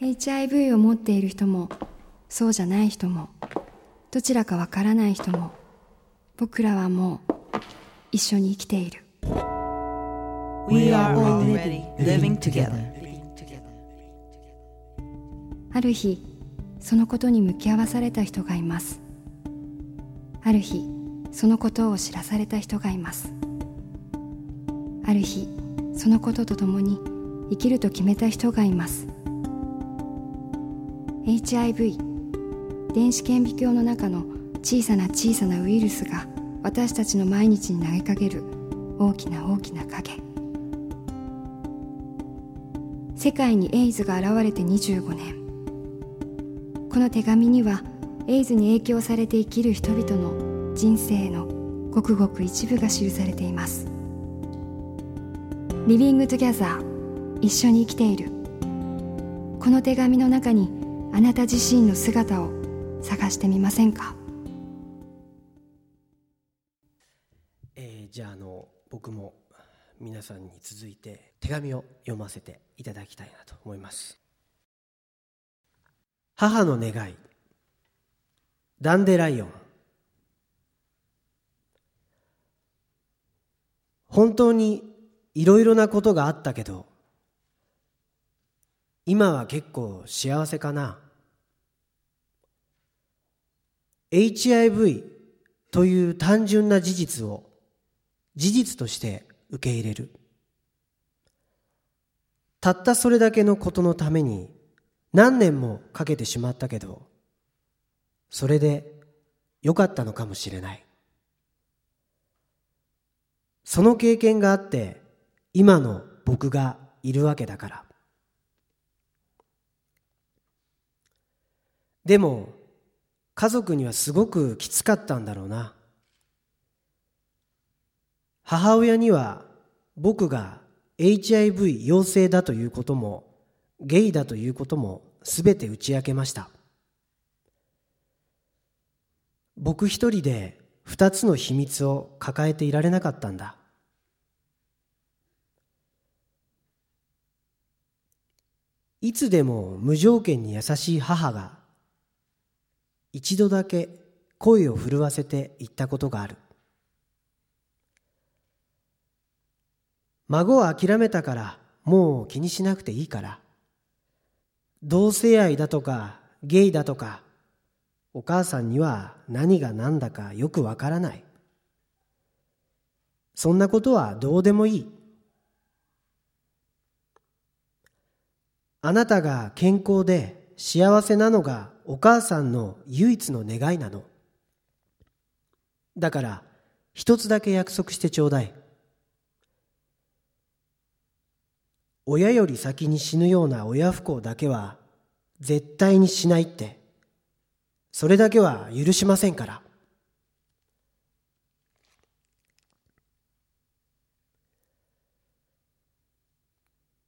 HIV を持っている人もそうじゃない人もどちらかわからない人も僕らはもう一緒に生きている。We are already living together. ある日そのことに向き合わされた人がいます。ある日そのことを知らされた人がいます。ある日そのこととともに生きると決めた人がいます HIV 電子顕微鏡の中の小さな小さなウイルスが私たちの毎日に投げかける大きな大きな影。世界にエイズが現れて25年。この手紙にはエイズに影響されて生きる人々の人生のごくごく一部が記されています。 Living Together 一緒に生きている。この手紙の中にあなた自身の姿を探してみませんか？えーじゃああの僕も皆さんに続いて手紙を読ませていただきたいなと思います。母の願いダンデライオン。本当にいろいろなことがあったけど今は結構幸せかな。HIV という単純な事実を事実として受け入れる。たったそれだけのことのために何年もかけてしまったけどそれで良かったのかもしれない。その経験があって今の僕がいるわけだから。でも家族にはすごくきつかったんだろうな。母親には僕が HIV 陽性だということもゲイだということもすべて打ち明けました。僕一人で二つの秘密を抱えていられなかったんだ。いつでも無条件に優しい母が一度だけ声を震わせて言ったことがある。孫は諦めたからもう気にしなくていいから。同性愛だとかゲイだとかお母さんには何が何だかよくわからない。そんなことはどうでもいい。あなたが健康で幸せなのがお母さんの唯一の願いなの。だから一つだけ約束してちょうだい。親より先に死ぬような親不幸だけは絶対にしないって。それだけは許しませんから。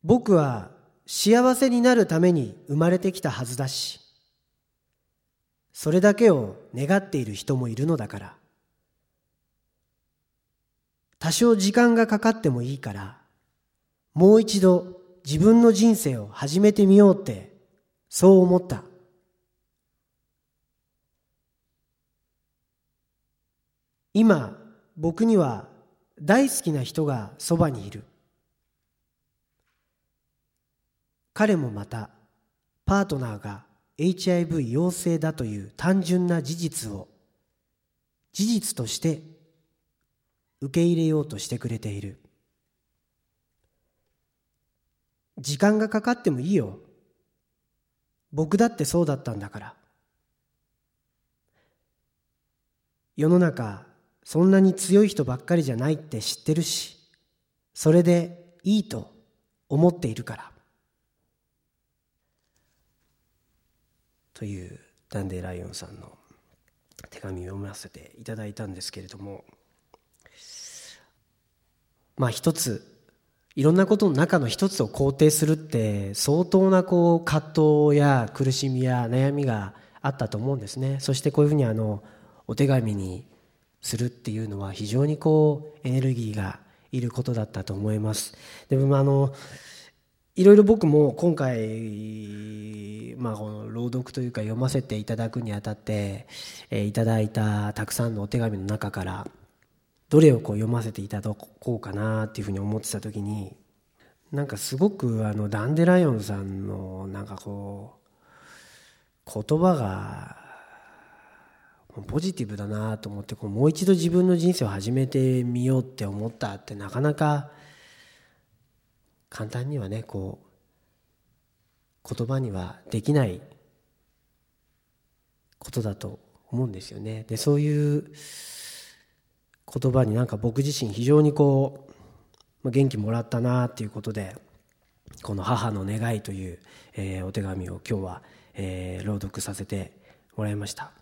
僕は幸せになるために生まれてきたはずだし。それだけを願っている人もいるのだから。多少時間がかかってもいいからもう一度自分の人生を始めてみようってそう思った。今僕には大好きな人がそばにいる。彼もまたパートナーが HIV 陽性だという単純な事実を事実として受け入れようとしてくれている。時間がかかってもいいよ。僕だってそうだったんだから。世の中そんなに強い人ばっかりじゃないって知ってるしそれでいいと思っているから。というダンデーライオンさんの手紙を読ませていただいたんですけれどもまあ一ついろんなことの中の一つを肯定するって相当なこう葛藤や苦しみや悩みがあったと思うんですね。そしてこういうふうにあのお手紙にするっていうのは非常にこうエネルギーがいることだったと思います。でもあのいろいろ僕も今回まあ、この朗読というか読ませていただくにあたって、えー、いただいたたくさんのお手紙の中からどれをこう読ませていただこうかなっていうふうに思ってた時になんかすごくあのダンデライオンさんのなんかこう言葉がポジティブだなと思ってこうもう一度自分の人生を始めてみようって思ったってなかなか簡単にはねこう言葉にはできないことだと思うんですよね。でそういう言葉になんか僕自身非常にこう元気もらったなっていうことでこの「母の願い」という、えー、お手紙を今日は、えー、朗読させてもらいました。